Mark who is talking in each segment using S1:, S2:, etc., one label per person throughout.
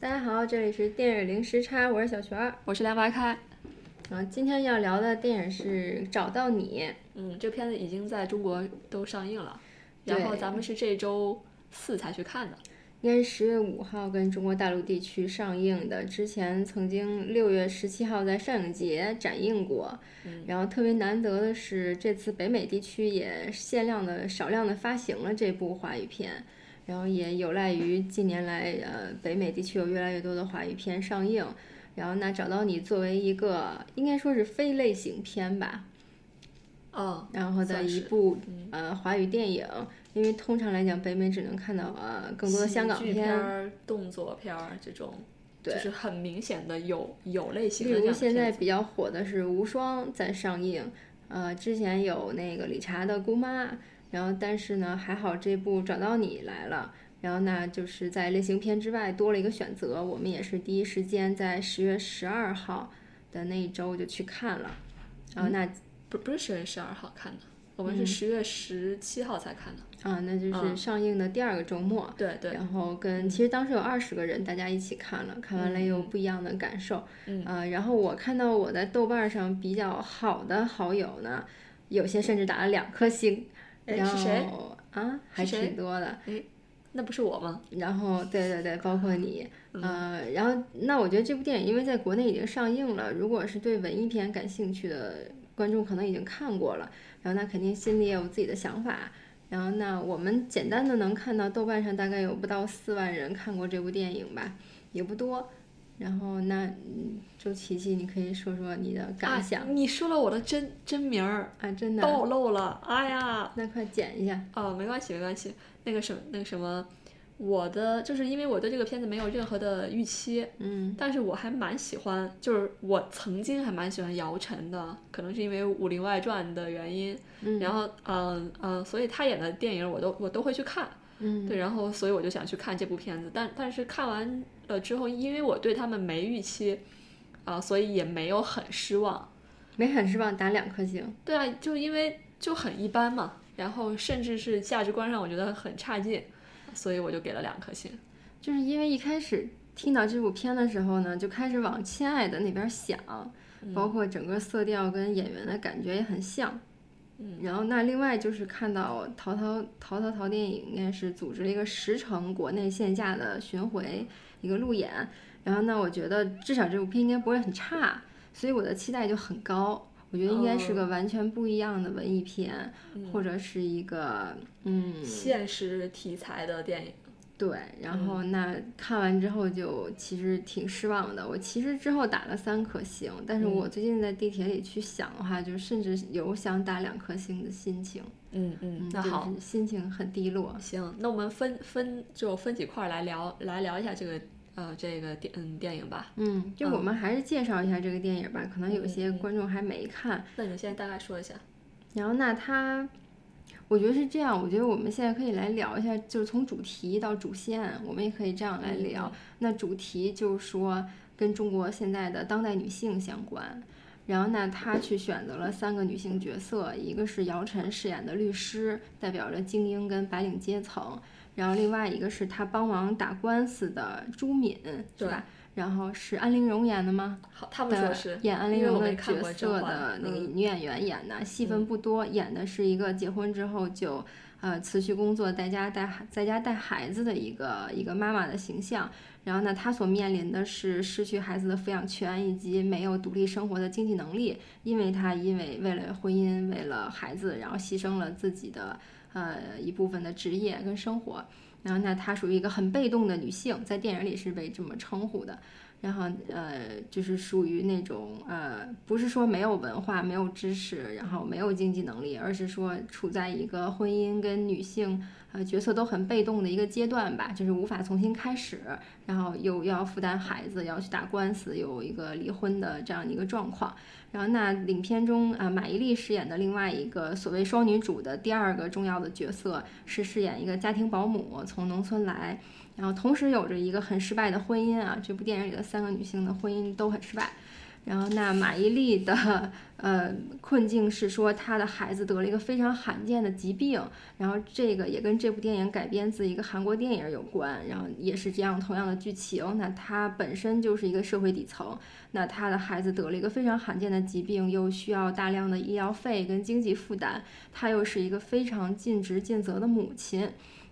S1: 大家好，这里是电影零时差，我是小泉儿。
S2: 我是梁白开。
S1: 啊，今天要聊的电影是《找到你》。
S2: 嗯，这片子已经在中国都上映了，然后咱们是这周四才去看的。
S1: 应该是十月五号跟中国大陆地区上映的，之前曾经六月十七号在上影节展映过。
S2: 嗯
S1: 然后特别难得的是，这次北美地区也限量的少量的发行了这部华语片，然后也有赖于近年来呃北美地区有越来越多的华语片上映。然后那找到你作为一个应该说是非类型片吧，
S2: 嗯，
S1: 然后的一部呃华语电影，因为通常来讲北美只能看到呃更多的香港
S2: 片儿、动作片儿这种，
S1: 对
S2: 就是很明显的有有类型
S1: 例如。现在比较火的是《无双》在上映，呃，之前有那个理查的姑妈，然后但是呢还好这部找到你来了，然后那就是在类型片之外多了一个选择，我们也是第一时间在十月十二号的那一周就去看了，然后那
S2: 不不是十月十二号看的，我
S1: 嗯
S2: 们是十月十七号才看的。
S1: 啊那就是上映的第二个周末。
S2: 对对，
S1: 然后跟其实当时有二十个人，大家一起看了，看完了也有不一样的感受。
S2: 嗯
S1: 呃，然后我看到我在豆瓣上比较好的好友呢，有些甚至打了两颗星，然后啊还挺多的。
S2: 那不是我吗？
S1: 然后对对对，包括你，
S2: 嗯
S1: 呃，然后那我觉得这部电影因为在国内已经上映了，如果是对文艺片感兴趣的观众可能已经看过了，然后那肯定心里也有自己的想法。然后那我们简单的能看到豆瓣上大概有不到四万人看过这部电影吧，也不多。然后那嗯周琪琪，你可以说说你的感想
S2: 啊，你说了我的真真名儿，
S1: 啊真的，
S2: 暴露了，哎呀，
S1: 那快剪一下。
S2: 哦，没关系，没关系。那个什么，那个什么，我的就是因为我对这个片子没有任何的预期，
S1: 嗯
S2: 但是我还蛮喜欢，就是我曾经还蛮喜欢姚晨的，可能是因为《武林外传》的原因。
S1: 嗯
S2: 然后，嗯嗯，所以他演的电影我都我都会去看。
S1: 嗯
S2: 对，然后所以我就想去看这部片子，但但是看完了之后，因为我对他们没预期，啊、所以也没有很失望。
S1: 没很失望，打两颗星。
S2: 对啊，就因为就很一般嘛，然后甚至是价值观上我觉得很差劲，所以我就给了两颗星。
S1: 就是因为一开始听到这部片的时候呢，就开始往《亲爱的》那边想，包括整个色调跟演员的感觉也很像。嗯，然后那另外就是看到淘淘淘淘淘电影应该是组织了一个十城国内线下的巡回一个路演，然后那我觉得至少这部片应该不会很差，所以我的期待就很高。我觉得应该是个完全不一样的文艺片，或者是一个嗯。
S2: 现实题材的电影，
S1: 对，然后那看完之后就其实挺失望的。我其实之后打了三颗星，但是我最近在地铁里去想的话，就甚至有想打两颗星的心情。
S2: 嗯嗯，那
S1: 就
S2: 好，
S1: 是心情很低落。
S2: 行，那我们分分就分几块儿来聊来聊一下这个呃这个电嗯电影吧。
S1: 嗯，就我们还是介绍一下这个电影吧，可能有些
S2: 嗯
S1: 观众还没看。
S2: 那你现在大概说一下。
S1: 然后那它，我觉得是这样，我觉得我们现在可以来聊一下，就是从主题到主线，我们也可以这样来聊。那主题就是说跟中国现在的当代女性相关。然后呢，他去选择了三个女性角色，一个是姚晨饰演的律师，代表着精英跟白领阶层；然后另外一个是他帮忙打官司的朱敏，是
S2: 对
S1: 吧？然后是安陵容演的吗？
S2: 好，他们说是
S1: 演安陵容的角色的那个
S2: 嗯
S1: 女演员演的，戏份不多，演的是一个结婚之后就呃辞去工作，在家带孩在家带孩子的一个一个妈妈的形象。然后呢，她所面临的是失去孩子的抚养权，以及没有独立生活的经济能力，因为她因为为了婚姻，为了孩子，然后牺牲了自己的呃一部分的职业跟生活。然后，那她属于一个很被动的女性，在电影里是被这么称呼的。然后呃，就是属于那种呃，不是说没有文化、没有知识，然后没有经济能力，而是说处在一个婚姻跟女性呃角色都很被动的一个阶段吧，就是无法重新开始，然后又要负担孩子，要去打官司，有一个离婚的这样一个状况。然后那影片中啊、马伊琍饰演的另外一个所谓双女主的第二个重要的角色是饰演一个家庭保姆，从农村来。然后同时有着一个很失败的婚姻啊，这部电影里的三个女性的婚姻都很失败。然后那马伊琍的呃困境是说她的孩子得了一个非常罕见的疾病，然后这个也跟这部电影改编自一个韩国电影有关，然后也是这样同样的剧情。那她本身就是一个社会底层，那她的孩子得了一个非常罕见的疾病，又需要大量的医疗费跟经济负担，她又是一个非常尽职尽责的母亲。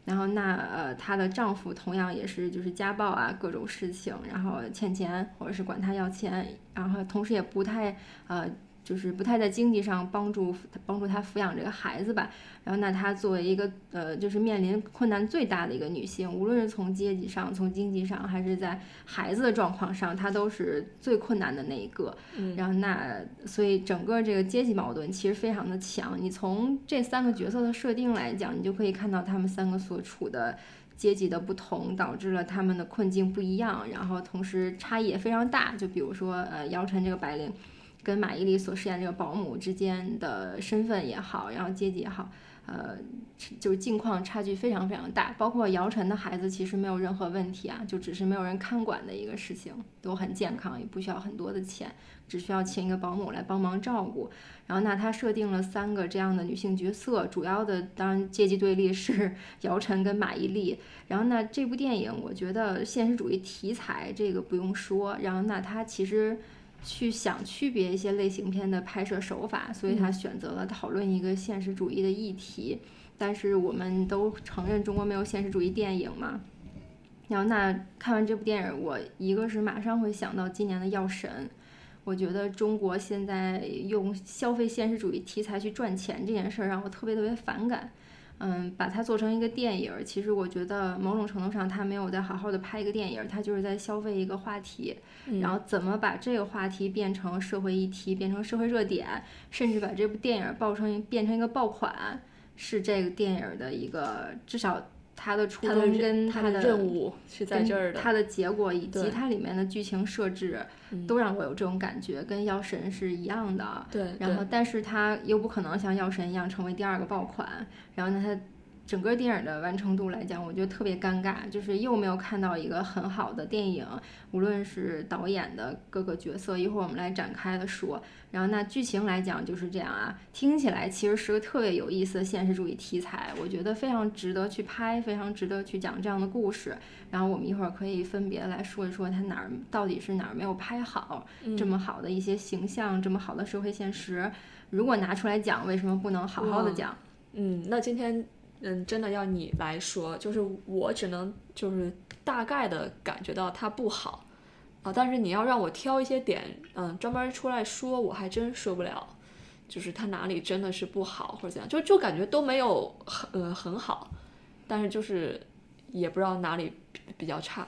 S1: 然后那呃，她的丈夫同样也是就是家暴啊，各种事情，然后欠钱或者是管她要钱，然后同时也不太呃。就是不太在经济上帮助帮助他抚养这个孩子吧，然后那她作为一个呃，就是面临困难最大的一个女性，无论是从阶级上、从经济上，还是在孩子的状况上，她都是最困难的那一个。然后那所以整个这个阶级矛盾其实非常的强。你从这三个角色的设定来讲，你就可以看到他们三个所处的阶级的不同，导致了他们的困境不一样，然后同时差异也非常大。就比如说呃，姚晨这个白领。跟马伊琍所饰演这个保姆之间的身份也好，然后阶级也好，呃，就是境况差距非常非常大。包括姚晨的孩子其实没有任何问题啊，就只是没有人看管的一个事情，都很健康，也不需要很多的钱，只需要请一个保姆来帮忙照顾。然后那他设定了三个这样的女性角色，主要的当然阶级对立是 姚晨跟马伊琍。然后那这部电影我觉得现实主义题材这个不用说，然后那它其实。去想区别一些类型片的拍摄手法，所以他选择了讨论一个现实主义的议题。但是我们都承认中国没有现实主义电影嘛。然后那看完这部电影，我一个是马上会想到今年的《药神》，我觉得中国现在用消费现实主义题材去赚钱这件事儿让我特别特别反感。嗯，把它做成一个电影，其实我觉得某种程度上，他没有在好好的拍一个电影，他就是在消费一个话题，然后怎么把这个话题变成社会议题，变成社会热点，甚至把这部电影爆成变成一个爆款，是这个电影的一个至少。他的初衷跟他
S2: 的任务是在这儿
S1: 的，他的结果以及它里面的剧情设置，都让我有这种感觉，跟《药神》是一样的。
S2: 对，
S1: 然后但是他又不可能像《药神》一样成为第二个爆款，然后呢他。整个电影的完成度来讲，我觉得特别尴尬，就是又没有看到一个很好的电影，无论是导演的各个角色，一会儿我们来展开的说。然后那剧情来讲就是这样啊，听起来其实是个特别有意思的现实主义题材，我觉得非常值得去拍，非常值得去讲这样的故事。然后我们一会儿可以分别来说一说它哪儿到底是哪儿没有拍好，这么好的一些形象，这么好的社会现实，如果拿出来讲，为什么不能好好的讲？
S2: 嗯，那今天。嗯，真的要你来说，就是我只能就是大概的感觉到它不好啊，但是你要让我挑一些点，嗯，专门出来说，我还真说不了，就是它哪里真的是不好或者怎样，就就感觉都没有很呃很好，但是就是也不知道哪里比较差。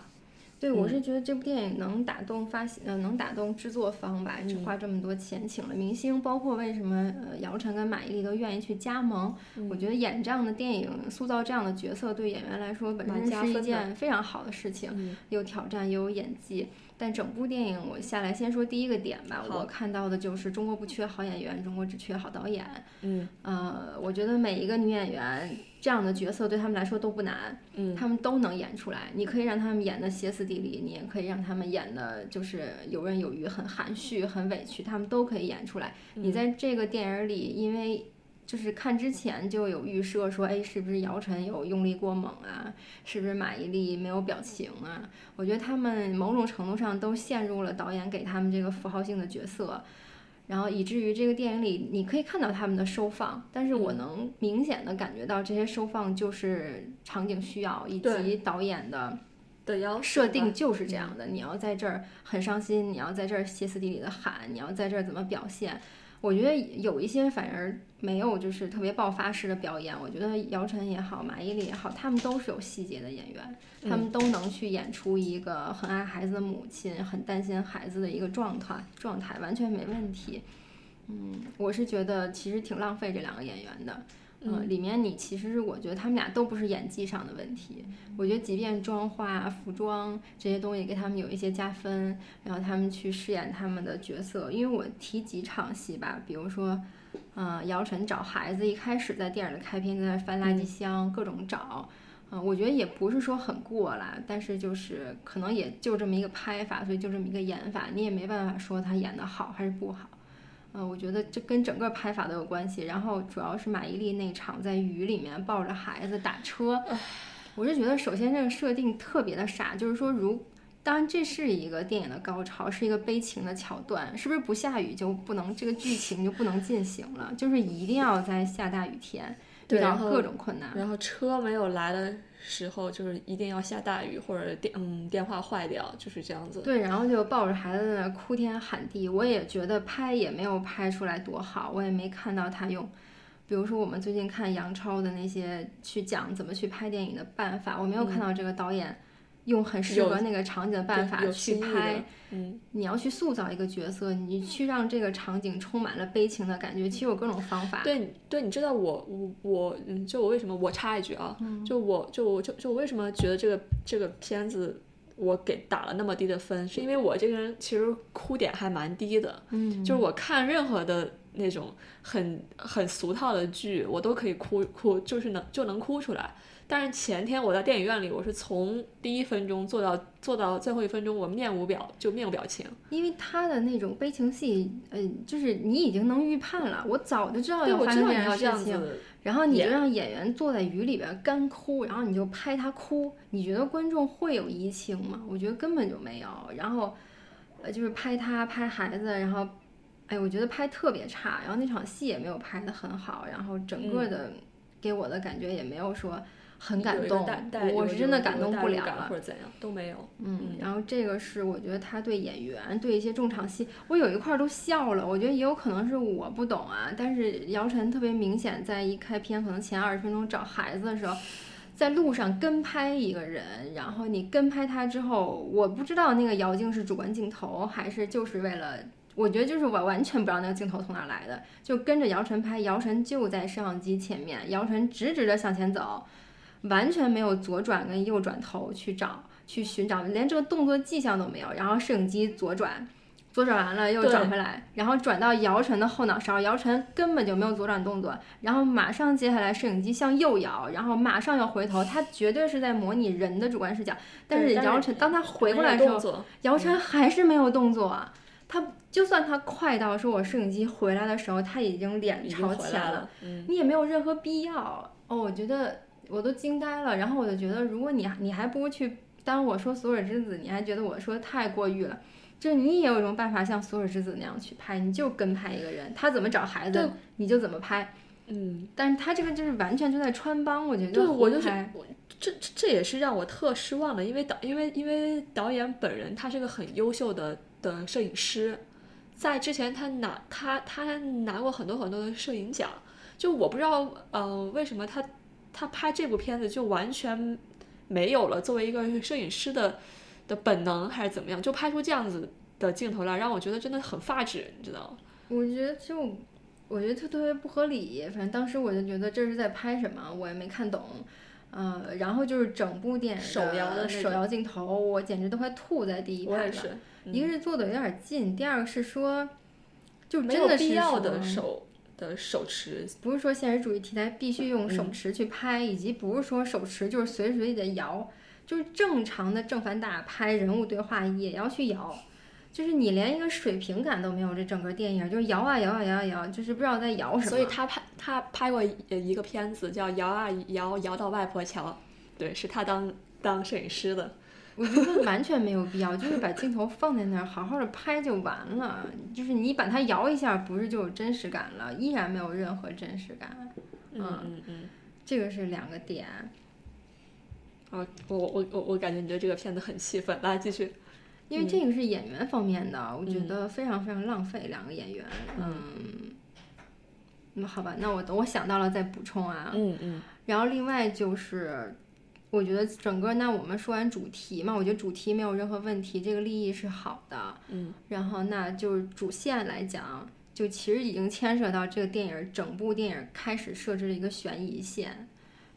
S1: 对，我是觉得这部电影能打动发行，呃，能打动制作方吧，花这么多钱请了明星，包括为什么呃姚晨跟马伊琍都愿意去加盟，我觉得演这样的电影，塑造这样的角色，对演员来说本身是一件非常好的事情，有挑战又有演技。但整部电影我下来先说第一个点吧，我看到的就是中国不缺好演员，中国只缺好导演。
S2: 嗯，
S1: 呃，我觉得每一个女演员这样的角色对他们来说都不难，
S2: 嗯，
S1: 他们都能演出来。你可以让他们演的歇斯底里，你也可以让他们演的就是游刃有余，很含蓄，很委屈，他们都可以演出来。你在这个电影里，因为。就是看之前就有预设，说哎，是不是姚晨有用力过猛啊？是不是马伊琍没有表情啊？我觉得他们某种程度上都陷入了导演给他们这个符号性的角色，然后以至于这个电影里你可以看到他们的收放，但是我能明显的感觉到这些收放就是场景需要以及导演的
S2: 的
S1: 设定就是这样的。你要在这儿很伤心，你要在这儿歇斯底里的喊，你要在这儿怎么表现？我觉得有一些反而没有，就是特别爆发式的表演。我觉得姚晨也好，马伊琍也好，他们都是有细节的演员，他们都能去演出一个很爱孩子的母亲，很担心孩子的一个状态，状态完全没问题。嗯，我是觉得其实挺浪费这两个演员的。嗯，里面你其实我觉得他们俩都不是演技上的问题，我觉得即便妆化、服装这些东西给他们有一些加分，然后他们去饰演他们的角色。因为我提几场戏吧，比如说，嗯，姚晨找孩子，一开始在电影的开篇在那翻垃圾箱，各种找，嗯，我觉得也不是说很过啦，但是就是可能也就这么一个拍法，所以就这么一个演法，你也没办法说他演的好还是不好。嗯，我觉得这跟整个拍法都有关系。然后主要是马伊琍那场在雨里面抱着孩子打车，我是觉得首先这个设定特别的傻，就是说如当然这是一个电影的高潮，是一个悲情的桥段，是不是不下雨就不能这个剧情就不能进行了？就是一定要在下大雨天遇到各种困难，
S2: 然后车没有来的时候，就是一定要下大雨或者电嗯电话坏掉，就是这样子。
S1: 对，然后就抱着孩子在那哭天喊地，我也觉得拍也没有拍出来多好，我也没看到他用，比如说我们最近看杨超的那些去讲怎么去拍电影的办法，我没有看到这个导演。用很适合那个场景的办法去拍，
S2: 嗯，
S1: 你要去塑造一个角色，你去让这个场景充满了悲情的感觉，其实有各种方法。
S2: 对，对，你知道我我我，嗯，就我为什么我插一句啊，就我就我就就我为什么觉得这个这个片子我给打了那么低的分，是因为我这个人其实哭点还蛮低的，
S1: 嗯，
S2: 就是我看任何的那种很很俗套的剧，我都可以哭哭，就是能就能哭出来。但是前天我在电影院里，我是从第一分钟做到做到最后一分钟，我面无表就面无表情，
S1: 因为他的那种悲情戏，嗯，就是你已经能预判了，我早就知道要发生这
S2: 样
S1: 事情，然后你就让演员坐在雨里边干哭，然后你就拍他哭，你觉得观众会有移情吗？我觉得根本就没有。然后，呃，就是拍他拍孩子，然后，哎，我觉得拍特别差，然后那场戏也没有拍得很好，然后整个的给我的感觉也没有说。很感动，我是真的感动不了了，
S2: 或者怎样都没有。
S1: 嗯，然后这个是我觉得他对演员对一些重场戏，我有一块都笑了。我觉得也有可能是我不懂啊，但是姚晨特别明显在一开篇可能前二十分钟找孩子的时候，在路上跟拍一个人，然后你跟拍他之后，我不知道那个姚静是主观镜头还是就是为了，我觉得就是我完全不知道那个镜头从哪来的，就跟着姚晨拍，姚晨就在摄像机前面，姚晨直直的向前走。完全没有左转跟右转头去找去寻找，连这个动作迹象都没有。然后摄影机左转，左转完了又转回来，然后转到姚晨的后脑勺，姚晨根本就没有左转动作。然后马上接下来摄影机向右摇，然后马上要回头，他绝对是在模拟人的主观视角。但是姚晨当他回过来的时候，姚晨还是没有动作啊。他就算他快到说我摄影机回来的时候，他已经脸朝前
S2: 了，
S1: 你也没有任何必要。哦，我觉得。我都惊呆了，然后我就觉得，如果你你还不如去当我说索尔之子，你还觉得我说的太过誉了，就是你也有一种办法像索尔之子那样去拍，你就跟拍一个人，他怎么找孩子，你就怎么拍，
S2: 嗯，
S1: 但是他这个就是完全就在穿帮，我觉得，
S2: 对我就是我这这也是让我特失望的，因为导因为因为导演本人他是个很优秀的的摄影师，在之前他拿他他拿过很多很多的摄影奖，就我不知道呃为什么他。他拍这部片子就完全没有了作为一个摄影师的的本能，还是怎么样？就拍出这样子的镜头来，让我觉得真的很发指，你知道吗？
S1: 我觉得就我觉得特特别不合理。反正当时我就觉得这是在拍什么，我也没看懂。呃，然后就是整部电影
S2: 手摇的
S1: 手摇镜头，我简直都快吐在第一排了。一个是坐的有点近，第二个是说就真的
S2: 必要的手。的手持
S1: 不是说现实主义题材必须用手持去拍，以及不是说手持就是随时随地的摇，就是正常的正反打拍人物对话也要去摇，就是你连一个水平感都没有，这整个电影就是摇啊摇啊摇啊摇，就是不知道在摇什么。
S2: 所以他拍他拍过一个片子叫摇啊摇摇到外婆桥，对，是他当当摄影师的。
S1: 我觉得完全没有必要，就是把镜头放在那儿，好好的拍就完了。就是你把它摇一下，不是就有真实感了？依然没有任何真实感。
S2: 嗯嗯嗯，
S1: 这个是两个点。
S2: 啊，我我我我感觉你对这个片子很气愤，来继续。
S1: 因为这个是演员方面的，我觉得非常非常浪费两个演员。嗯。那好吧，那我等我想到了再补充啊。
S2: 嗯嗯。
S1: 然后另外就是。我觉得整个那我们说完主题嘛，我觉得主题没有任何问题，这个利益是好的。
S2: 嗯，
S1: 然后那就是主线来讲，就其实已经牵涉到这个电影整部电影开始设置了一个悬疑线，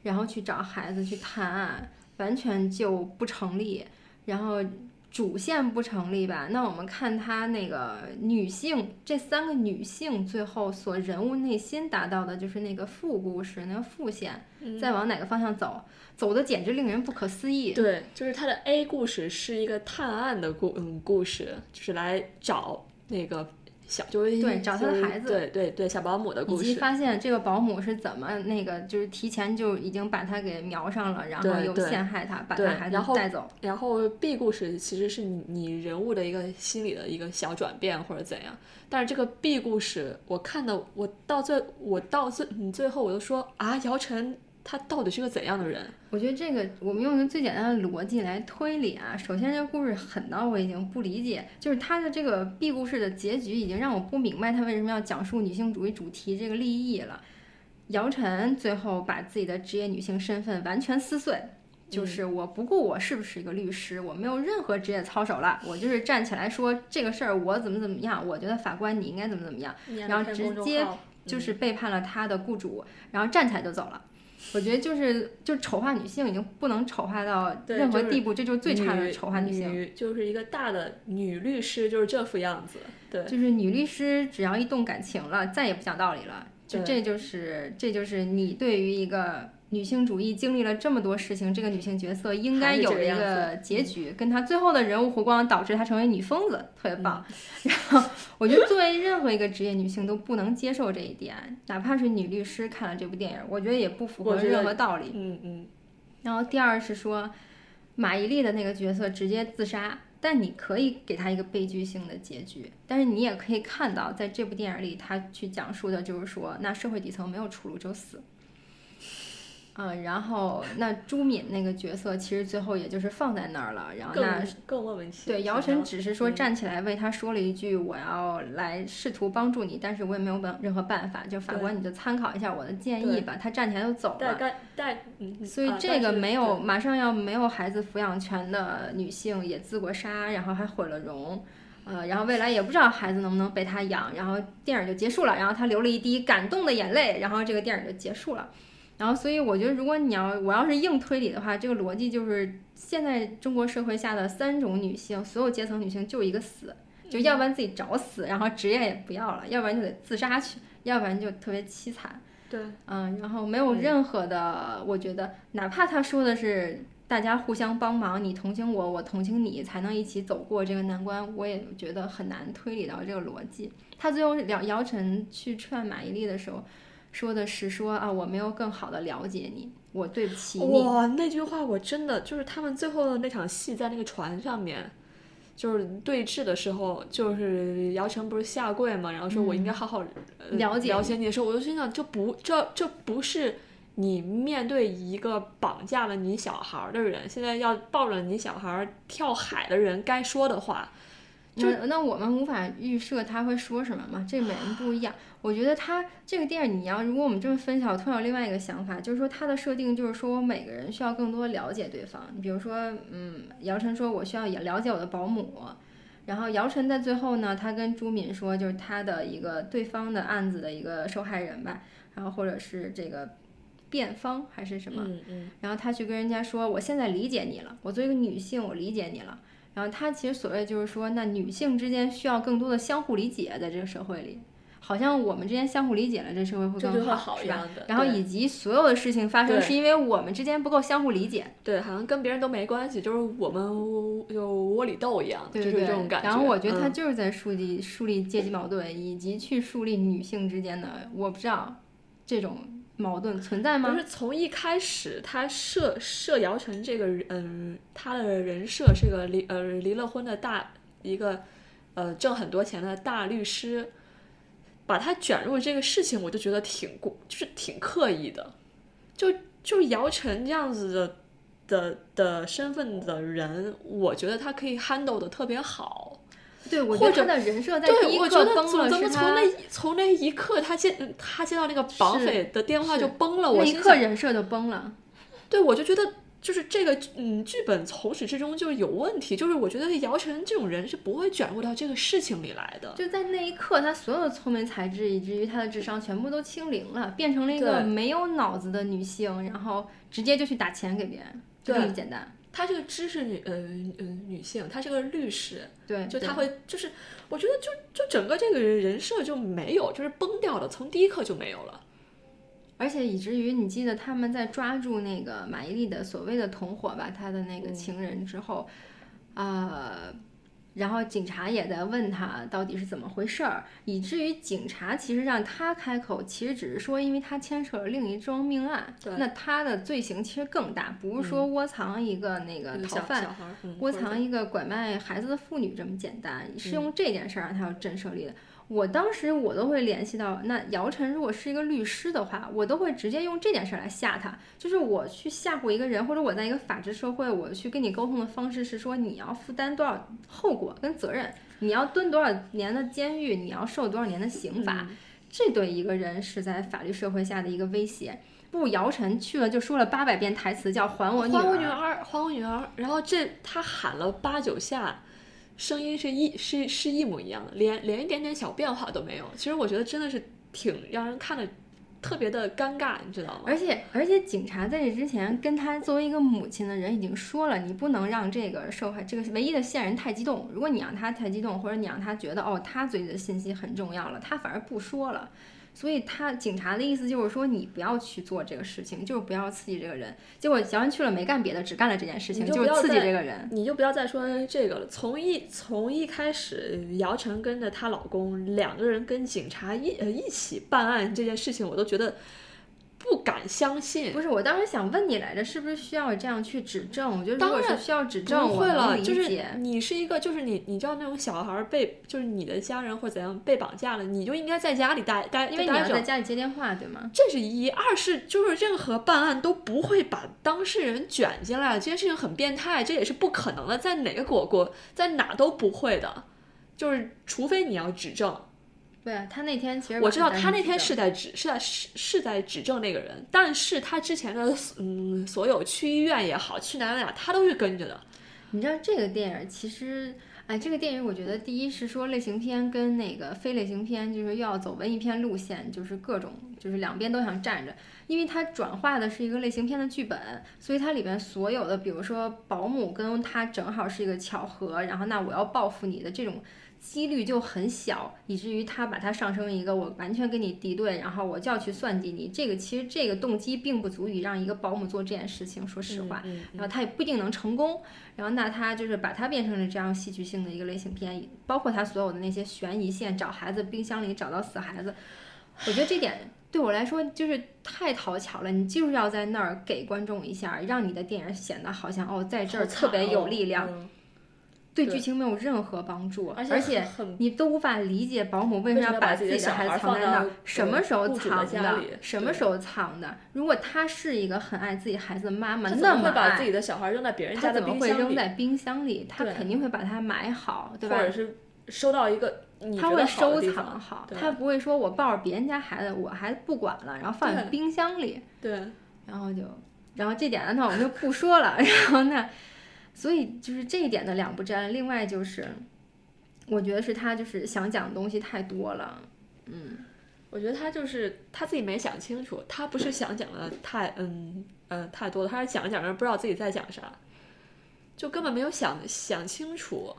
S1: 然后去找孩子去探案，完全就不成立。然后主线不成立吧？那我们看她那个女性这三个女性最后所人物内心达到的就是那个副故事，那个副线，再往哪个方向走，走的简直令人不可思议。
S2: 对，就是他的 A 故事是一个探案的故嗯故事，就是来找那个。小就是
S1: 对找他的孩子，
S2: 对对对，小保姆的故
S1: 事，以及发现这个保姆是怎么那个，就是提前就已经把他给瞄上了，然后又陷害他，把他孩子带走。
S2: 然后 B 故事其实是你人物的一个心理的一个小转变或者怎样，但是这个 B 故事我看的，我到最我到最你最后我就说啊，姚晨。他到底是个怎样的人？
S1: 我觉得这个我们用一个最简单的逻辑来推理啊。首先，这个故事狠到我已经不理解，就是他的这个 B 故事的结局已经让我不明白他为什么要讲述女性主义主题这个立意了。姚晨最后把自己的职业女性身份完全撕碎，就是我不顾我是不是一个律师，我没有任何职业操守了，我就是站起来说这个事儿我怎么怎么样，我觉得法官你应该怎么怎么样，然后直接就是背叛了他的雇主，然后站起来就走了。我觉得就是就丑化女性已经不能丑化到任何地步，这就是最差的丑化女性。
S2: 就是一个大的女律师就是这副样子，对，
S1: 就是女律师只要一动感情了，再也不讲道理了。就这就是这就是你对于一个。女性主义经历了这么多事情，这个女性角色应该有一个结局，跟她最后的人物弧光导致她成为女疯子，特别棒。然后我觉得作为任何一个职业女性都不能接受这一点，哪怕是女律师看了这部电影，我觉得也不符合任何道理。
S2: 嗯嗯。
S1: 然后第二是说，马伊琍的那个角色直接自杀，但你可以给她一个悲剧性的结局，但是你也可以看到，在这部电影里，她去讲述的就是说，那社会底层没有出路，只有死。嗯，然后那朱敏那个角色其实最后也就是放在那儿了，然后那
S2: 更莫名其
S1: 妙。对，姚晨只是说站起来为他说了一句：“我要来试图帮助你，但是我也没有办任何办法。”就法官你就参考一下我的建议吧。他站起来就走了。所以这个没有马上要没有孩子抚养权的女性也自过杀，然后还毁了容，呃，然后未来也不知道孩子能不能被他养，然后电影就结束了，然后他流了一滴感动的眼泪，然后这个电影就结束了。然后，所以我觉得，如果你要我要是硬推理的话，这个逻辑就是现在中国社会下的三种女性，所有阶层女性就一个死，就要不然自己找死，然后职业也不要了，要不然就得自杀去，要不然就特别凄惨。
S2: 对，
S1: 嗯，然后没有任何的，我觉得，哪怕他说的是大家互相帮忙，你同情我，我同情你，才能一起走过这个难关，我也觉得很难推理到这个逻辑。他最后姚姚晨去劝马伊琍的时候。说的是说啊，我没有更好的了解你，我对不起你。
S2: 哇，那句话我真的就是他们最后的那场戏，在那个船上面，就是对峙的时候，就是姚晨不是下跪嘛，然后说我应该好好了解
S1: 了解
S2: 你的时候，我就心想，这不这这不是你面对一个绑架了你小孩的人，现在要抱着你小孩跳海的人该说的话。就
S1: 那我们无法预设他会说什么嘛？这每人不一样。我觉得他这个电影，你要如果我们这么分享，我突然有另外一个想法，就是说他的设定就是说，我每个人需要更多了解对方。你比如说，嗯，姚晨说我需要也了解我的保姆，然后姚晨在最后呢，他跟朱敏说，就是他的一个对方的案子的一个受害人吧，然后或者是这个辩方还是什么，
S2: 嗯嗯，
S1: 然后他去跟人家说，我现在理解你了，我作为一个女性，我理解你了。然后他其实所谓就是说，那女性之间需要更多的相互理解，在这个社会里，好像我们之间相互理解了，这社会会更
S2: 好，
S1: 是吧？然后以及所有的事情发生是因为我们之间不够相互理解，
S2: 对，好像跟别人都没关系，就是我们就窝里斗一样，就是这种感
S1: 觉。然后我觉得他就是在树立树立阶级矛盾，以及去树立女性之间的，我不知道这种。矛盾存在吗？
S2: 就是从一开始，他设设姚晨这个嗯，他的人设是个离呃离了婚的大一个呃挣很多钱的大律师，把他卷入这个事情，我就觉得挺过，就是挺刻意的。就就姚晨这样子的的的身份的人，我觉得他可以 handle 的特别好。
S1: 对，我觉得他的人设在第一
S2: 刻崩了，是从那从那一刻他接他接到那个绑匪的电话就崩了，我
S1: 那一刻人设就崩了。
S2: 对，我就觉得就是这个嗯剧本从始至终就是有问题，就是我觉得姚晨这种人是不会卷入到这个事情里来的。
S1: 就在那一刻，他所有的聪明才智以至于他的智商全部都清零了，变成了一个没有脑子的女性，然后直接就去打钱给别人，就这么简单。
S2: 她这个知识女呃呃女性，她是个律师，
S1: 对，
S2: 就她会就是我觉得就就整个这个人设就没有，就是崩掉了，从第一刻就没有了。
S1: 而且以至于你记得他们在抓住那个马伊琍的所谓的同伙吧，她的那个情人之后，呃，然后警察也在问他到底是怎么回事儿，以至于警察其实让他开口，其实只是说因为他牵扯了另一桩命案，那他的罪行其实更大，不是说窝藏一个那个逃犯。窝藏一个拐卖孩子的妇女这么简单，是用这件事儿让他有震慑力的。我当时我都会联系到，那姚晨如果是一个律师的话，我都会直接用这件事儿来吓他。就是我去吓唬一个人，或者我在一个法治社会，我去跟你沟通的方式是说，你要负担多少后果跟责任，你要蹲多少年的监狱，你要受多少年的刑罚，这对一个人是在法律社会下的一个威胁。不，姚晨去了就说了八百遍台词，叫“还我女儿”，
S2: 还我女儿，还我女儿。然后这他喊了八九下，声音是一是是一模一样的，连连一点点小变化都没有。其实我觉得真的是挺让人看的特别的尴尬，你知道吗？
S1: 而且而且，警察在这之前跟他作为一个母亲的人已经说了，你不能让这个受害这个唯一的线人太激动。如果你让他太激动，或者你让他觉得哦，他嘴里的信息很重要了，他反而不说了。所以他警察的意思就是说，你不要去做这个事情，就是不要刺激这个人。结果姚晨去了没干别的，只干了这件事情，
S2: 就
S1: 就是刺激这个人。
S2: 你就不要再说这个了。从一从一开始，姚晨跟着她老公两个人跟警察一呃一起办案这件事情，我都觉得不敢相信。
S1: 不是，我当时想问你来着，是不是需要这样去指证？我觉得如果
S2: 当然
S1: 是需要指证，我会
S2: 了，就是。你是一个，就是你，你知道那种小孩儿被，就是你的家人或者怎样被绑架了，你就应该在家里待待
S1: 因为你。要在家里接电话，对吗？
S2: 这是一，二是就是任何办案都不会把当事人卷进来，这件事情很变态，这也是不可能的，在哪个国国在哪都不会的，就是除非你要指证。
S1: 对啊，他那天其实
S2: 我知道他那天是在指是在是是在指证那个人，但是他之前的嗯所有去医院也好，去哪哪哪他都是跟着的。
S1: 你知道这个电影其实，哎，这个电影我觉得第一是说类型片跟那个非类型片就是又要走文艺片路线，就是各种就是两边都想站着，因为它转化的是一个类型片的剧本，所以它里边所有的，比如说保姆跟他正好是一个巧合，然后那我要报复你的这种。几率就很小，以至于他把它上升一个我完全跟你敌对，然后我就要去算计你。这个其实这个动机并不足以让一个保姆做这件事情，说实话。
S2: 嗯
S1: 然后他也不一定能成功，然后那他就是把它变成了这样戏剧性的一个类型片，包括他所有的那些悬疑线，找孩子冰箱里找到死孩子，我觉得这点对我来说就是太讨巧了。你就是要在那儿给观众一下，让你的电影显得好像哦，在这儿特别有力量，
S2: 嗯
S1: 对
S2: 对
S1: 剧情没有任何帮助，
S2: 而且
S1: 你都无法理解保姆为什么要
S2: 把
S1: 自己的孩子藏在那儿，什么时候藏
S2: 家里对
S1: 什么时候藏的？如果她是一个很爱自己孩子的妈妈，
S2: 怎
S1: 那么
S2: 么会把自
S1: 爱，
S2: 己的小孩扔在别人家的
S1: 她怎么会扔在冰箱里？她肯定会把它埋好，对吧？
S2: 或者是收到一个你
S1: 他会收藏好，
S2: 对
S1: 他不会说我抱着别人家孩子，我还不管了，然后放在冰箱里，
S2: 对，
S1: 然后就，然后这点呢，那我们就不说了。然后呢，所以就是这一点的两不沾。另外就是，我觉得是他就是想讲的东西太多了，嗯，
S2: 我觉得他就是他自己没想清楚，他不是想讲的太嗯呃太多了，他是讲着讲着不知道自己在讲啥，就根本没有想想清楚。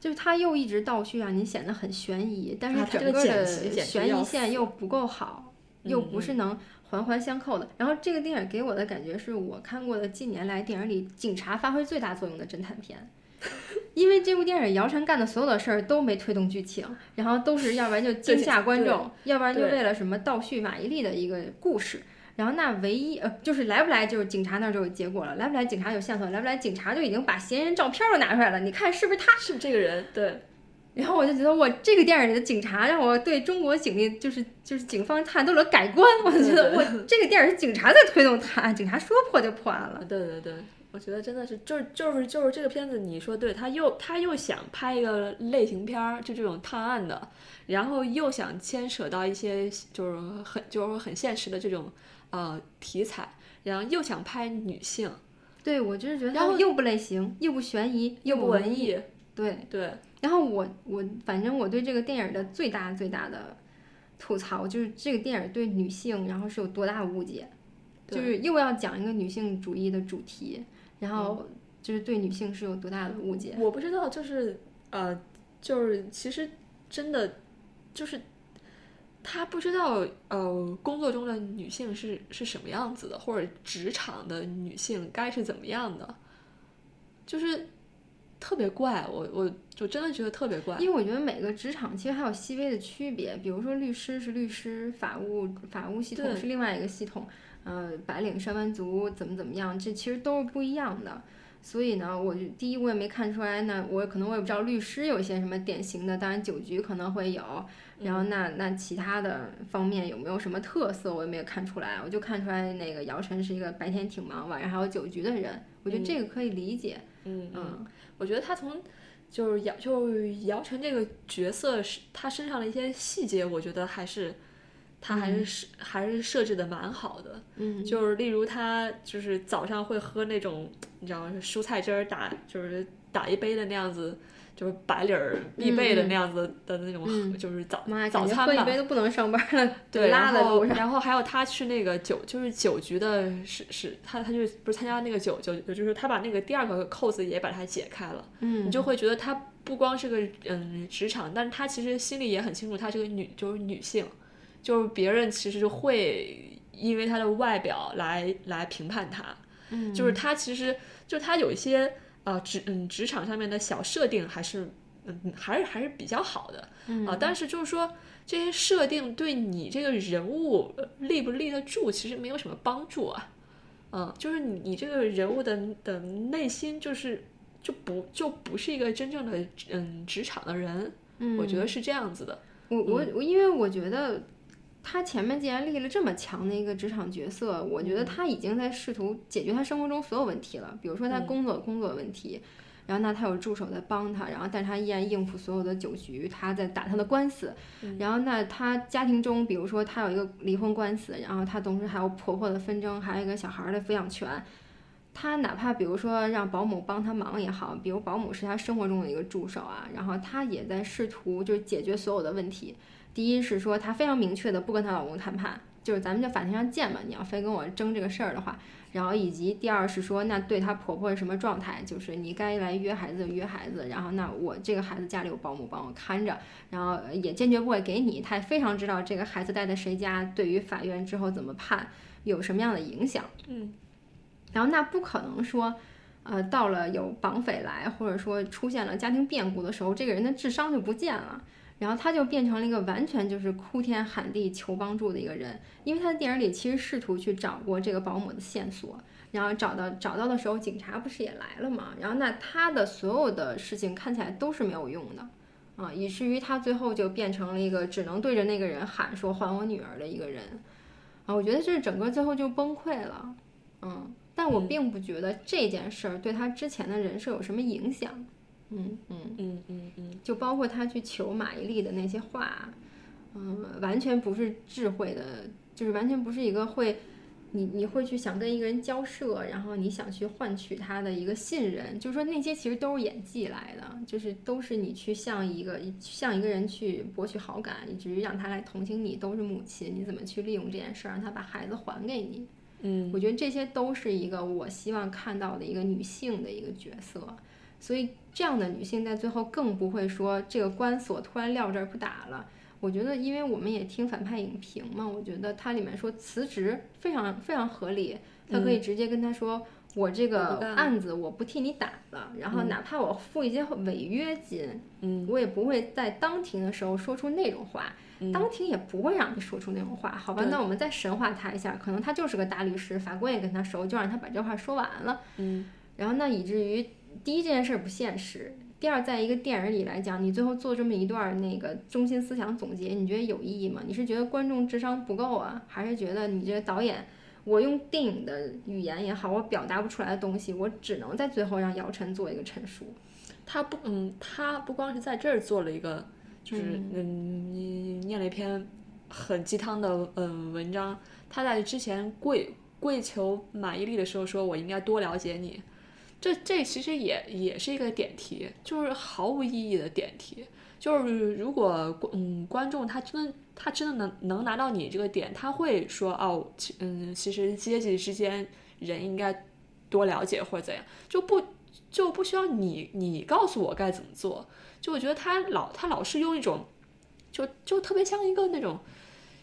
S1: 就是他又一直倒叙啊你显得很悬疑，但是
S2: 啊他这个
S1: 整个的悬疑线又不够好，又
S2: 嗯
S1: 不是能环环相扣的。然后这个电影给我的感觉是我看过的近年来电影里警察发挥最大作用的侦探片。因为这部电影姚晨干的所有的事儿都没推动剧情，然后都是要不然就惊吓观众，要不然就为了什么倒叙马伊琍的一个故事。然后那唯一呃，就是来不来就是警察那儿就有结果了，来不来警察有线索，来不来警察就已经把嫌疑人照片都拿出来了，你看是不是他？
S2: 是不是这个人？对，
S1: 然后我就觉得，我这个电影里的警察让我对中国警力就是就是警方探案都有了改观。我觉得我这个电影是警察在推动探案，警察说破就破案了。
S2: 对对对，我觉得真的是就是就是就是这个片子，你说对，他又他又想拍一个类型片儿，就这种探案的，然后又想牵扯到一些就是很就是很现实的这种呃题材，然后又想拍女性，
S1: 对，我就是觉得
S2: 然后
S1: 又不类型，又不悬疑，
S2: 又不
S1: 文
S2: 文艺，
S1: 对，
S2: 对，
S1: 然后我我反正我对这个电影的最大最大的吐槽就是这个电影对女性然后是有多大误解，就是又要讲一个女性主义的主题，然后就是对女性是有多大的误解？
S2: 我不知道，就是呃，就是其实真的就是他不知道呃，工作中的女性是是什么样子的，或者职场的女性该是怎么样的，就是特别怪。我我就真的觉得特别怪，
S1: 因为我觉得每个职场其实还有细微的区别，比如说律师是律师，法务法务系统是另外一个系统，呃，白领上班族怎么怎么样，这其实都是不一样的。所以呢，我就第一我也没看出来，那我可能我也不知道律师有些什么典型的，当然酒局可能会有，然后那那其他的方面有没有什么特色，我也没有看出来，我就看出来那个姚晨是一个白天挺忙，晚上还有酒局的人，我觉得这个可以理解，
S2: 嗯
S1: 嗯嗯。
S2: 我觉得他从就是姚就是姚晨这个角色是他身上的一些细节，我觉得还是他还是是、还是设置的蛮好的。
S1: 嗯，
S2: 就是例如他就是早上会喝那种你知道蔬菜汁儿打就是打一杯的那样子，就是白领儿必备的那样子的那种，
S1: 嗯
S2: 就是早、
S1: 妈呀，
S2: 早餐吧。
S1: 杯都不能上班了，
S2: 对，
S1: 拉
S2: 然后
S1: 在路上。
S2: 然后还有他去那个酒，就是酒局的是是，他他就不是参加那个酒酒，就是他把那个第二个扣子也把它解开了，
S1: 嗯
S2: 你就会觉得他不光是个嗯职场，但是他其实心里也很清楚，他是个女，就是女性，就是别人其实会因为他的外表来来评判他，
S1: 嗯
S2: 就是他其实就他有一些呃职嗯职场上面的小设定还是嗯还是还是比较好的，
S1: 嗯
S2: 啊，但是就是说这些设定对你这个人物呃立不立得住，其实没有什么帮助啊。嗯，就是你你这个人物的的内心就是就不就不是一个真正的嗯职场的人，
S1: 嗯
S2: 我觉得是这样子的。
S1: 我我我，因为我觉得他前面既然立了这么强的一个职场角色，我觉得他已经在试图解决他生活中所有问题了，比如说他工作工作问题。然后那他有助手在帮他，然后但是他依然应付所有的酒局，他在打他的官司。然后那他家庭中，比如说他有一个离婚官司，然后他同时还有婆婆的纷争，还有一个小孩儿的抚养权。他哪怕比如说让保姆帮他忙也好，比如保姆是他生活中的一个助手啊，然后他也在试图就是解决所有的问题。第一是说她非常明确的不跟她老公谈判，就是咱们在法庭上见嘛，你要非跟我争这个事儿的话，然后以及第二是说那对她婆婆是什么状态，就是你该来约孩子就约孩子，然后那我这个孩子家里有保姆帮我看着，然后也坚决不会给你，她也非常知道这个孩子带在谁家对于法院之后怎么判有什么样的影响。
S2: 嗯
S1: 然后那不可能说，呃，到了有绑匪来，或者说出现了家庭变故的时候，这个人的智商就不见了，然后他就变成了一个完全就是哭天喊地求帮助的一个人。因为他在电影里其实试图去找过这个保姆的线索，然后找到找到的时候，警察不是也来了嘛？然后那他的所有的事情看起来都是没有用的。啊，以至于他最后就变成了一个只能对着那个人喊说“还我女儿”的一个人，啊，我觉得这整个最后就崩溃了，嗯，但我并不觉得这件事儿对他之前的人设有什么影响，嗯嗯，
S2: 嗯嗯嗯，
S1: 就包括他去求马伊琍的那些话，嗯，完全不是智慧的，就是完全不是一个会，你你会去想跟一个人交涉，然后你想去换取他的一个信任，就是说那些其实都是演技来的，就是都是你去向一个向一个人去博取好感，以至于让他来同情你，都是母亲，你怎么去利用这件事儿让他把孩子还给你？
S2: 嗯，
S1: 我觉得这些都是一个我希望看到的一个女性的一个角色，所以这样的女性在最后更不会说这个关锁突然撂这儿不打了。我觉得，因为我们也听反派影评嘛，我觉得它里面说辞职非常非常合理，他可以直接跟他说。我这个案子我不替你打了，然后哪怕我付一些违约金，
S2: 嗯，
S1: 我也不会在当庭的时候说出那种话，当庭也不会让你说出那种话，好吧？那我们再神化他一下，可能他就是个大律师，法官也跟他熟，就让他把这话说完了。
S2: 嗯，
S1: 然后那以至于第一这件事儿不现实，第二在一个电影里来讲，你最后做这么一段儿那个中心思想总结，你觉得有意义吗？你是觉得观众智商不够啊，还是觉得你这个导演？我用电影的语言也好，我表达不出来的东西，我只能在最后让姚晨做一个陈述。
S2: 他不，嗯，他不光是在这儿做了一个，就是嗯，你念了一篇很鸡汤的嗯文章，他在之前跪跪求马伊琍的时候说，我应该多了解你，这这其实也也是一个点题，就是毫无意义的点题。就是如果观嗯观众他真的他真的能能拿到你这个点，他会说哦，嗯其实阶级之间人应该多了解或者怎样，就不就不需要你你告诉我该怎么做。就我觉得他老他老是用一种，就就特别像一个那种，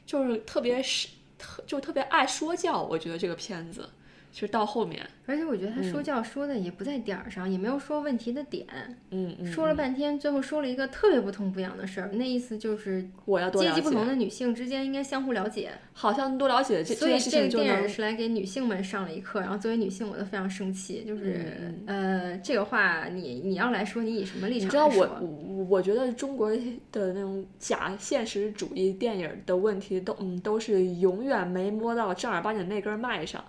S2: 就是特别是特就特别爱说教。我觉得这个片子。其实到后面，
S1: 而且我觉得他说教说的也不在点儿上，也没有说问题的点。
S2: 嗯嗯。
S1: 说了半天，最后说了一个特别不痛不痒的事儿，那意思就是
S2: 我要
S1: 阶级不同的女性之间应该相互了解。
S2: 好像多了解这
S1: 所以这个电
S2: 影
S1: 是来给女性们上了一课。然后作为女性，我都非常生气，就是呃，这个话你你要来说，你以什么立场
S2: 你知道我我我觉得中国的那种假现实主义电影的问题，都嗯都是永远没摸到正儿八经那根脉上。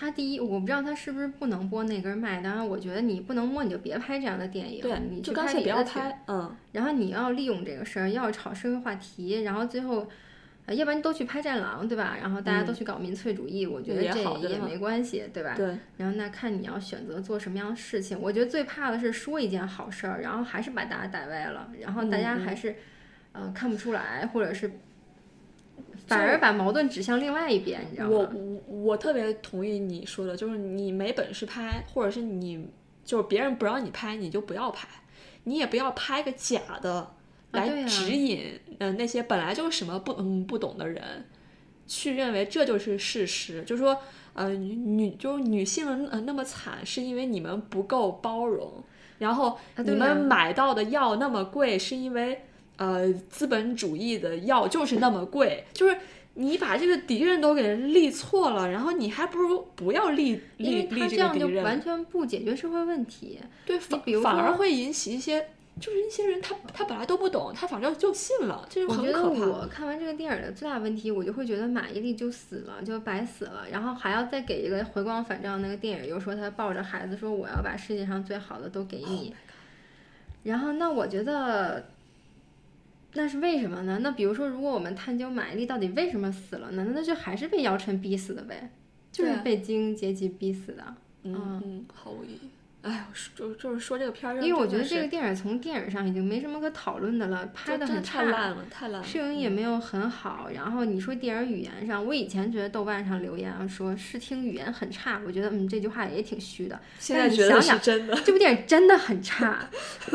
S1: 他第一，我不知道他是不是不能播那根麦。当然，我觉得你不能摸，你就别拍这样的电影。
S2: 对，
S1: 你
S2: 就干脆
S1: 不要
S2: 拍。嗯。
S1: 然后你要利用这个事儿，要炒社会话题，然后最后，呃，要不然都去拍《战狼》，对吧？然后大家都去搞民粹主义，我觉得这也没关系，对吧？
S2: 对。
S1: 然后那看你要选择做什么样的事情。我觉得最怕的是说一件好事儿，然后还是把大家带歪了，然后大家还是，呃，看不出来，或者是。反而把矛盾指向另外一边，你知道吗？
S2: 我我我特别同意你说的，就是你没本事拍，或者是你就是别人不让你拍，你就不要拍，你也不要拍个假的来指引嗯那些本来就是什么不嗯不懂的人，去认为这就是事实，就是说呃女就是女性呃那么惨是因为你们不够包容，然后你们买到的药那么贵是因为。呃，资本主义的药就是那么贵，就是你把这个敌人都给立错了，然后你还不如不要立立立这个敌人，
S1: 完全不解决社会问题。
S2: 对，反反而会引起一些，就是一些人他他本来都不懂，他反正就信了，这就很可
S1: 怕。我看完这个电影的最大问题，我就会觉得马伊琍就死了，就白死了，然后还要再给一个回光返照。那个电影又说他抱着孩子说我要把世界上最好的都给你，然后那我觉得。那是为什么呢？那比如说，如果我们探究马伊琍到底为什么死了呢？那就还是被姚晨逼死的呗，就是被精英阶级逼死的。
S2: 嗯，毫无意义。哎，就就是说这个片儿，
S1: 因为我觉得这个电影从电影上已经没什么可讨论的了，拍的很
S2: 太烂了，太烂了，
S1: 摄影也没有很好。然后你说电影语言上，我以前觉得豆瓣上留言说视听语言很差，我觉得嗯这句话也挺虚的。
S2: 现在觉得
S1: 是
S2: 真的，
S1: 这部电影真的很差，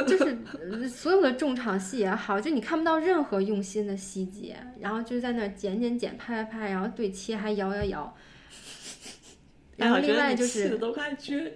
S1: 就是所有的重场戏也好，就你看不到任何用心的细节，然后就在那剪剪剪，拍拍拍，然后对切还摇摇摇。然后另外就是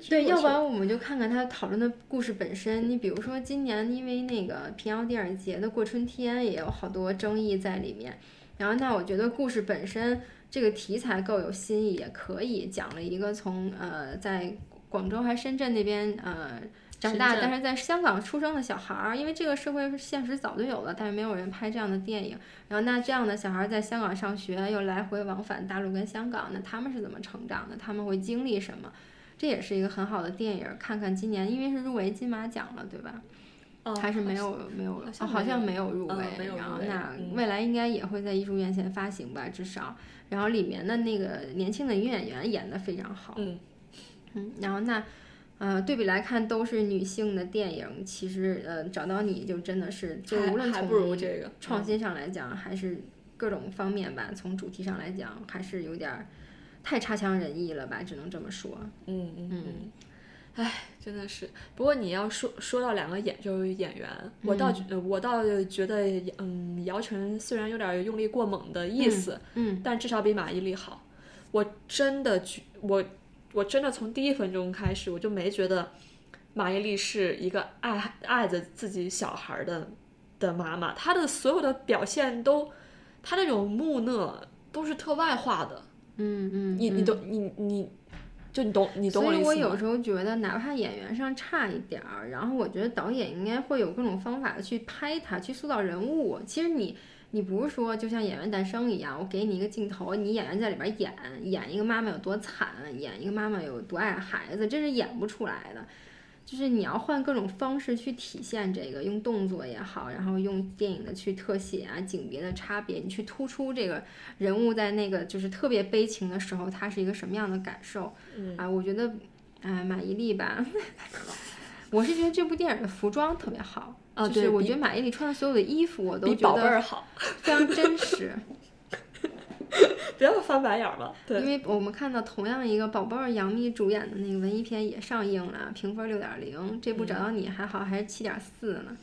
S1: 对，要不然我们就看看他讨论的故事本身。你比如说今年因为那个平遥电影节的过春天也有好多争议在里面。然后那我觉得故事本身这个题材够有新意，也可以讲了一个从呃在广州还深圳那边呃。长大，但是在香港出生的小孩儿，因为这个社会现实早就有了，但是没有人拍这样的电影。然后那这样的小孩在香港上学，又来回往返大陆跟香港，那他们是怎么成长的？他们会经历什么？这也是一个很好的电影，看看今年，因为是入围金马奖了，对吧？还是没有没有，好像没有入围。然后那未来应该也会在艺术院线发行吧，至少。然后里面的那个年轻的女演员演的非常好。
S2: 嗯
S1: 嗯，然后那。呃，对比来看都是女性的电影，其实呃，找到你就真的是，就无论从创新上来讲，还是各种方面吧，从主题上来讲，还是有点太差强人意了吧，只能这么说。
S2: 嗯嗯嗯，哎，真的是。不过你要说说到两个演就是演员，我倒我倒觉得，嗯，姚晨虽然有点用力过猛的意思，
S1: 嗯，
S2: 但至少比马伊琍好。我真的觉我。我真的从第一分钟开始，我就没觉得马伊琍是一个爱爱着自己小孩的的妈妈。她的所有的表现都，她那种木讷都是特外化的。
S1: 嗯嗯，
S2: 你你懂你你，就你懂你懂我意思
S1: 所以我有时候觉得，哪怕演员上差一点儿，然后我觉得导演应该会有各种方法去拍他，去塑造人物。其实你。你不是说就像演员诞生一样，我给你一个镜头，你演员在里边演演一个妈妈有多惨，演一个妈妈有多爱孩子，这是演不出来的。就是你要换各种方式去体现这个，用动作也好，然后用电影的去特写啊、景别的差别，你去突出这个人物在那个就是特别悲情的时候，他是一个什么样的感受。啊，我觉得，哎，马伊琍吧，我是觉得这部电影的服装特别好。就是我觉得马伊琍穿的所有的衣服，我都觉得
S2: 好，
S1: 非常真实。
S2: 不要翻白眼儿嘛。对，
S1: 因为我们看到同样一个宝贝儿杨幂主演的那个文艺片也上映了，评分六点零，这部找到你还好，还是七点四呢。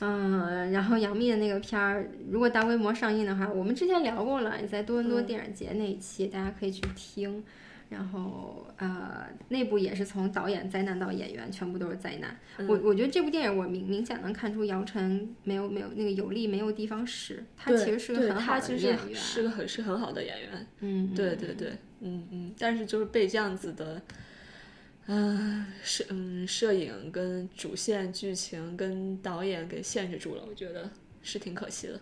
S1: 嗯，然后杨幂的那个片儿，如果大规模上映的话，我们之前聊过了，也在多伦多电影节那一期，大家可以去听。然后呃，那部也是从导演灾难到演员，全部都是灾难。我我觉得这部电影我明明显能看出姚晨没有没有那个有力没有地方使，他其实是个很好的演员，
S2: 是个很是很好的演员。
S1: 嗯，
S2: 对对对，嗯嗯，但是就是被这样子的。嗯，摄嗯，摄影跟主线剧情跟导演给限制住了，我觉得是挺可惜的。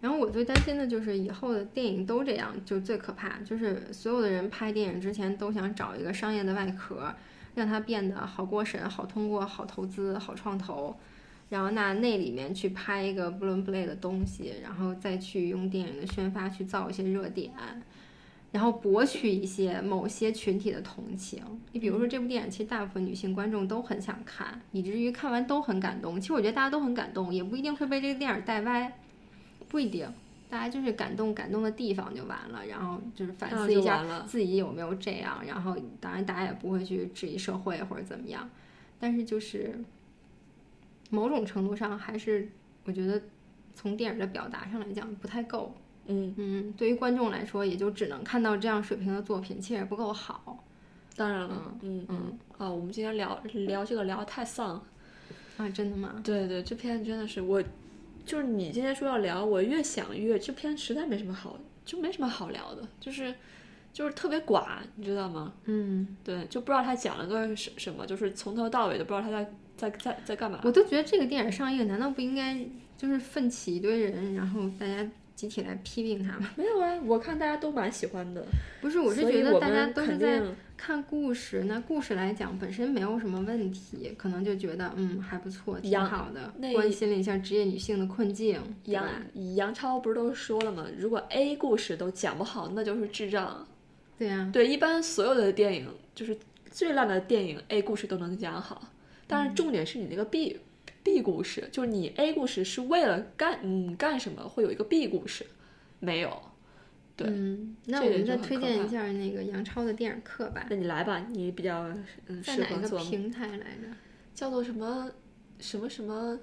S1: 然后我最担心的就是以后的电影都这样，就最可怕，就是所有的人拍电影之前都想找一个商业的外壳，让它变得好过审、好通过、好投资、好创投，然后那那里面去拍一个不伦不类的东西，然后再去用电影的宣发去造一些热点。然后博取一些某些群体的同情。你比如说这部电影，其实大部分女性观众都很想看，以至于看完都很感动。其实我觉得大家都很感动，也不一定会被这个电影带歪，不一定。大家就是感动感动的地方就完了，然后就是反思一下自己有没有这样。然后当然大家也不会去质疑社会或者怎么样，但是就是某种程度上还是我觉得从电影的表达上来讲不太够。
S2: 嗯
S1: 嗯，对于观众来说，也就只能看到这样水平的作品，其实也不够好。
S2: 当然了，嗯嗯啊，我们今天聊聊这个聊太丧了
S1: 啊！真的吗？
S2: 对对，这片真的是我，就是你今天说要聊，我越想越这片实在没什么好，就没什么好聊的，就是就是特别寡，你知道吗？
S1: 嗯，
S2: 对，就不知道他讲了个什什么，就是从头到尾都不知道他在在在在干嘛。
S1: 我都觉得这个电影上映，难道不应该就是奋起一堆人，然后大家？集体来批评他吗？
S2: 没有啊，我看大家都蛮喜欢的。
S1: 不是，我是觉得大家都是在看故事，那故事来讲本身没有什么问题，可能就觉得嗯还不错，挺好的，关心了一下职业女性的困境。
S2: 杨杨超不是都说了吗？如果 A 故事都讲不好，那就是智障。
S1: 对呀，
S2: 对，一般所有的电影就是最烂的电影，A 故事都能讲好，但是重点是你那个 B。B 故事就是你 A 故事是为了干嗯干什么会有一个 B 故事，没有，对，
S1: 那我们再推荐一下那个杨超的电影课吧。
S2: 那你来吧，你比较嗯适合
S1: 做。在哪个平台来着？
S2: 叫做什么什么什么？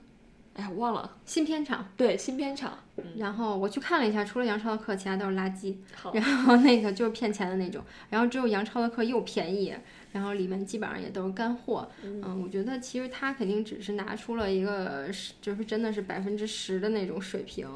S2: 哎呀，忘了。
S1: 新片场。
S2: 对，新片场。
S1: 然后我去看了一下，除了杨超的课，其他都是垃圾。
S2: 好。
S1: 然后那个就是骗钱的那种，然后只有杨超的课又便宜。然后里面基本上也都是干货，嗯，我觉得其实他肯定只是拿出了一个，就是真的是百分之十的那种水平，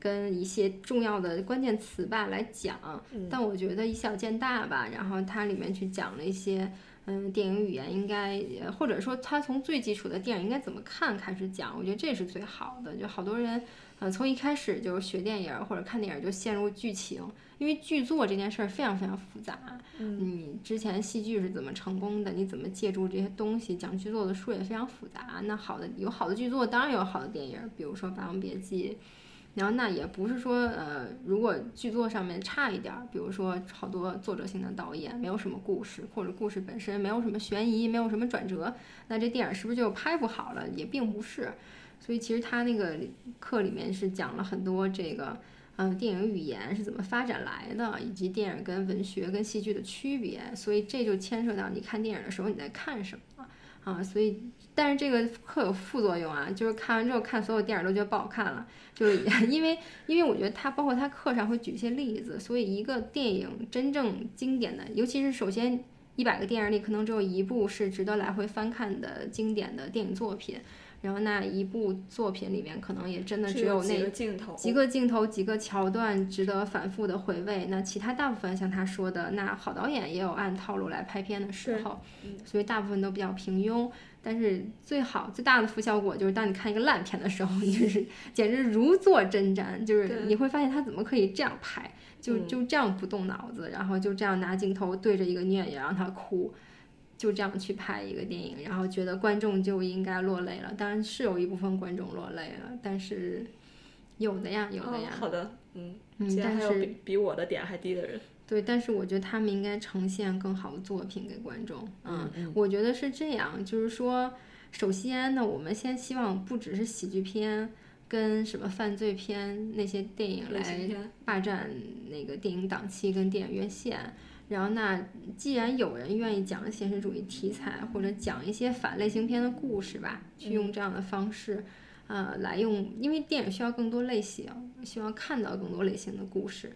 S1: 跟一些重要的关键词吧来讲，但我觉得以小见大吧，然后它里面去讲了一些，嗯，电影语言应该，或者说他从最基础的电影应该怎么看开始讲，我觉得这是最好的，就好多人。呃，从一开始就是学电影或者看电影就陷入剧情，因为剧作这件事儿非常非常复杂。
S2: 嗯，
S1: 你之前戏剧是怎么成功的？你怎么借助这些东西讲剧作的书也非常复杂。那好的有好的剧作，当然有好的电影，比如说《霸王别姬》。然后那也不是说，呃，如果剧作上面差一点儿，比如说好多作者性的导演没有什么故事，或者故事本身没有什么悬疑，没有什么转折，那这电影是不是就拍不好了？也并不是。所以其实他那个课里面是讲了很多这个，嗯，电影语言是怎么发展来的，以及电影跟文学跟戏剧的区别。所以这就牵涉到你看电影的时候你在看什么啊。所以，但是这个课有副作用啊，就是看完之后看所有电影都觉得不好看了，就是 因为因为我觉得他包括他课上会举一些例子，所以一个电影真正经典的，尤其是首先一百个电影里可能只有一部是值得来回翻看的经典的电影作品。然后那一部作品里面，可能也真的只有那几个镜头、
S2: 几
S1: 个镜头、几个桥段值得反复的回味。那其他大部分像他说的，那好导演也有按套路来拍片的时候，所以大部分都比较平庸。但是最好最大的副效果就是，当你看一个烂片的时候，就是简直如坐针毡，就是你会发现他怎么可以这样拍，就就这样不动脑子，然后就这样拿镜头对着一个女演员让她哭。就这样去拍一个电影，然后觉得观众就应该落泪了。当然是有一部分观众落泪了，但是有的呀，有的呀。
S2: 好的，嗯
S1: 嗯，但是
S2: 比比我的点还低的人。
S1: 对，但是我觉得他们应该呈现更好的作品给观众。嗯，我觉得是这样，就是说，首先呢，我们先希望不只是喜剧片。跟什么犯罪片那些电影来霸占那个电影档期跟电影院线。然后那既然有人愿意讲现实主义题材，或者讲一些反类型片的故事吧，去用这样的方式，呃，来用，因为电影需要更多类型，希望看到更多类型的故事。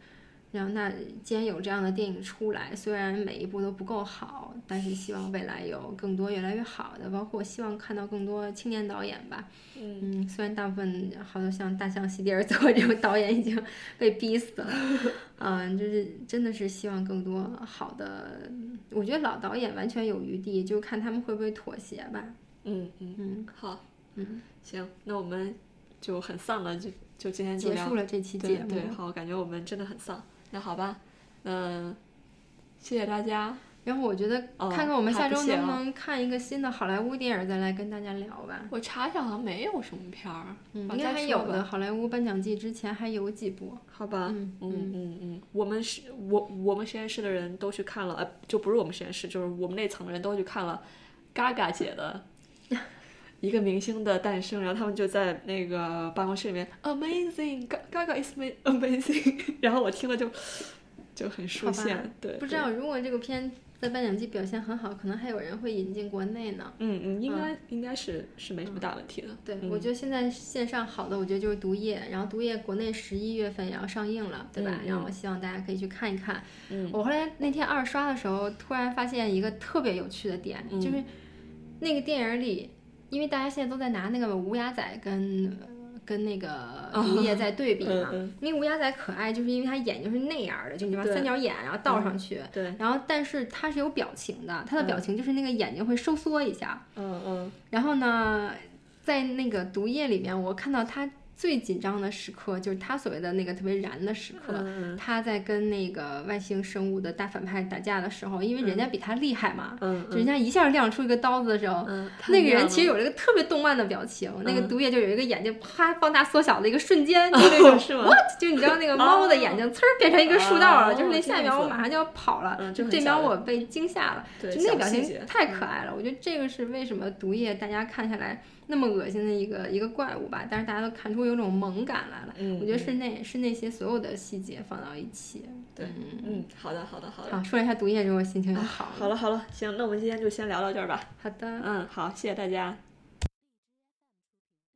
S1: 然后那既然有这样的电影出来，虽然每一部都不够好，但是希望未来有更多越来越好的，包括希望看到更多青年导演吧。
S2: 嗯
S1: 嗯，虽然大部分好多像大象席地而坐 这种导演已经被逼死了，嗯，就是真的是希望更多好的。我觉得老导演完全有余地，就看他们会不会妥协吧。
S2: 嗯嗯，
S1: 嗯
S2: 好，
S1: 嗯，
S2: 行，那我们就很丧了，就就今天就
S1: 结束了这期节目。
S2: 对对，好，感觉我们真的很丧。那好吧，嗯，谢谢大家。
S1: 然后我觉得
S2: 哦
S1: 看看我们下周能不
S2: 啊
S1: 能看一个新的好莱坞电影，再来跟大家聊吧。
S2: 我查一下，好像没有什么片儿，
S1: 应该还有的，好莱坞颁奖季之前还有几部。
S2: 好吧？
S1: 嗯
S2: 嗯嗯嗯，我们是我我们实验室的人都去看了，呃，就不是我们实验室，就是我们那层的人都去看了，Gaga 姐的一个明星的诞生，然后他们就在那个办公室里面，Amazing，Gaga is ma- amazing，然后我听了就就很舒线，对，
S1: 不知道如果这个片在颁奖季表现很好，可能还有人会引进国内呢。
S2: 嗯嗯，应该、应该是是没什么大问题的。
S1: 对，
S2: 嗯
S1: 我觉得现在线上好的，我觉得就是《毒液》，然后《毒液》国内十一月份也要上映了，对吧？然后我希望大家可以去看一看。
S2: 嗯
S1: 我后来那天二刷的时候，突然发现一个特别有趣的点，
S2: 嗯
S1: 就是那个电影里，因为大家现在都在拿那个无牙仔跟呃跟那个 毒液在对比嘛，
S2: 嗯
S1: 因为无牙仔可爱，就是因为它眼睛是那样的，就你把三角眼然后倒上去。
S2: 对，
S1: 然后，但是它是有表情的，它的表情就是那个眼睛会收缩一下，
S2: 嗯嗯
S1: 然后呢，在那个毒液里面，我看到他最紧张的时刻，就是他所谓的那个特别燃的时刻。
S2: 嗯
S1: 他在跟那个外星生物的大反派打架的时候，因为人家比他厉害嘛，
S2: 嗯
S1: 就人家一下亮出一个刀子的时候，
S2: 嗯，
S1: 那个人其实有了一个特别动漫的表情，那个毒液就有一个眼睛啪放大缩小的一个瞬间，就那种
S2: 是吗
S1: what，就你知道那个猫的眼睛呲儿变成一个树道了，
S2: 哦
S1: 就是那下一秒我马上就要跑了，
S2: 嗯就
S1: 这秒我被惊吓了。
S2: 对
S1: 就那个表情太可爱了，我觉得这个是为什么毒液大家看下来那么恶心的一个一个怪物吧，但是大家都看出有种萌感来了。
S2: 嗯
S1: 我觉得是那是那些所有的细节放到一起。
S2: 对
S1: 嗯，
S2: 嗯，好的好的好的。
S1: 好，说了一下毒液之后，心情就好了。
S2: 好了好了，行，那我们今天就先聊到这儿吧。
S1: 好的，
S2: 嗯，好，谢谢大家。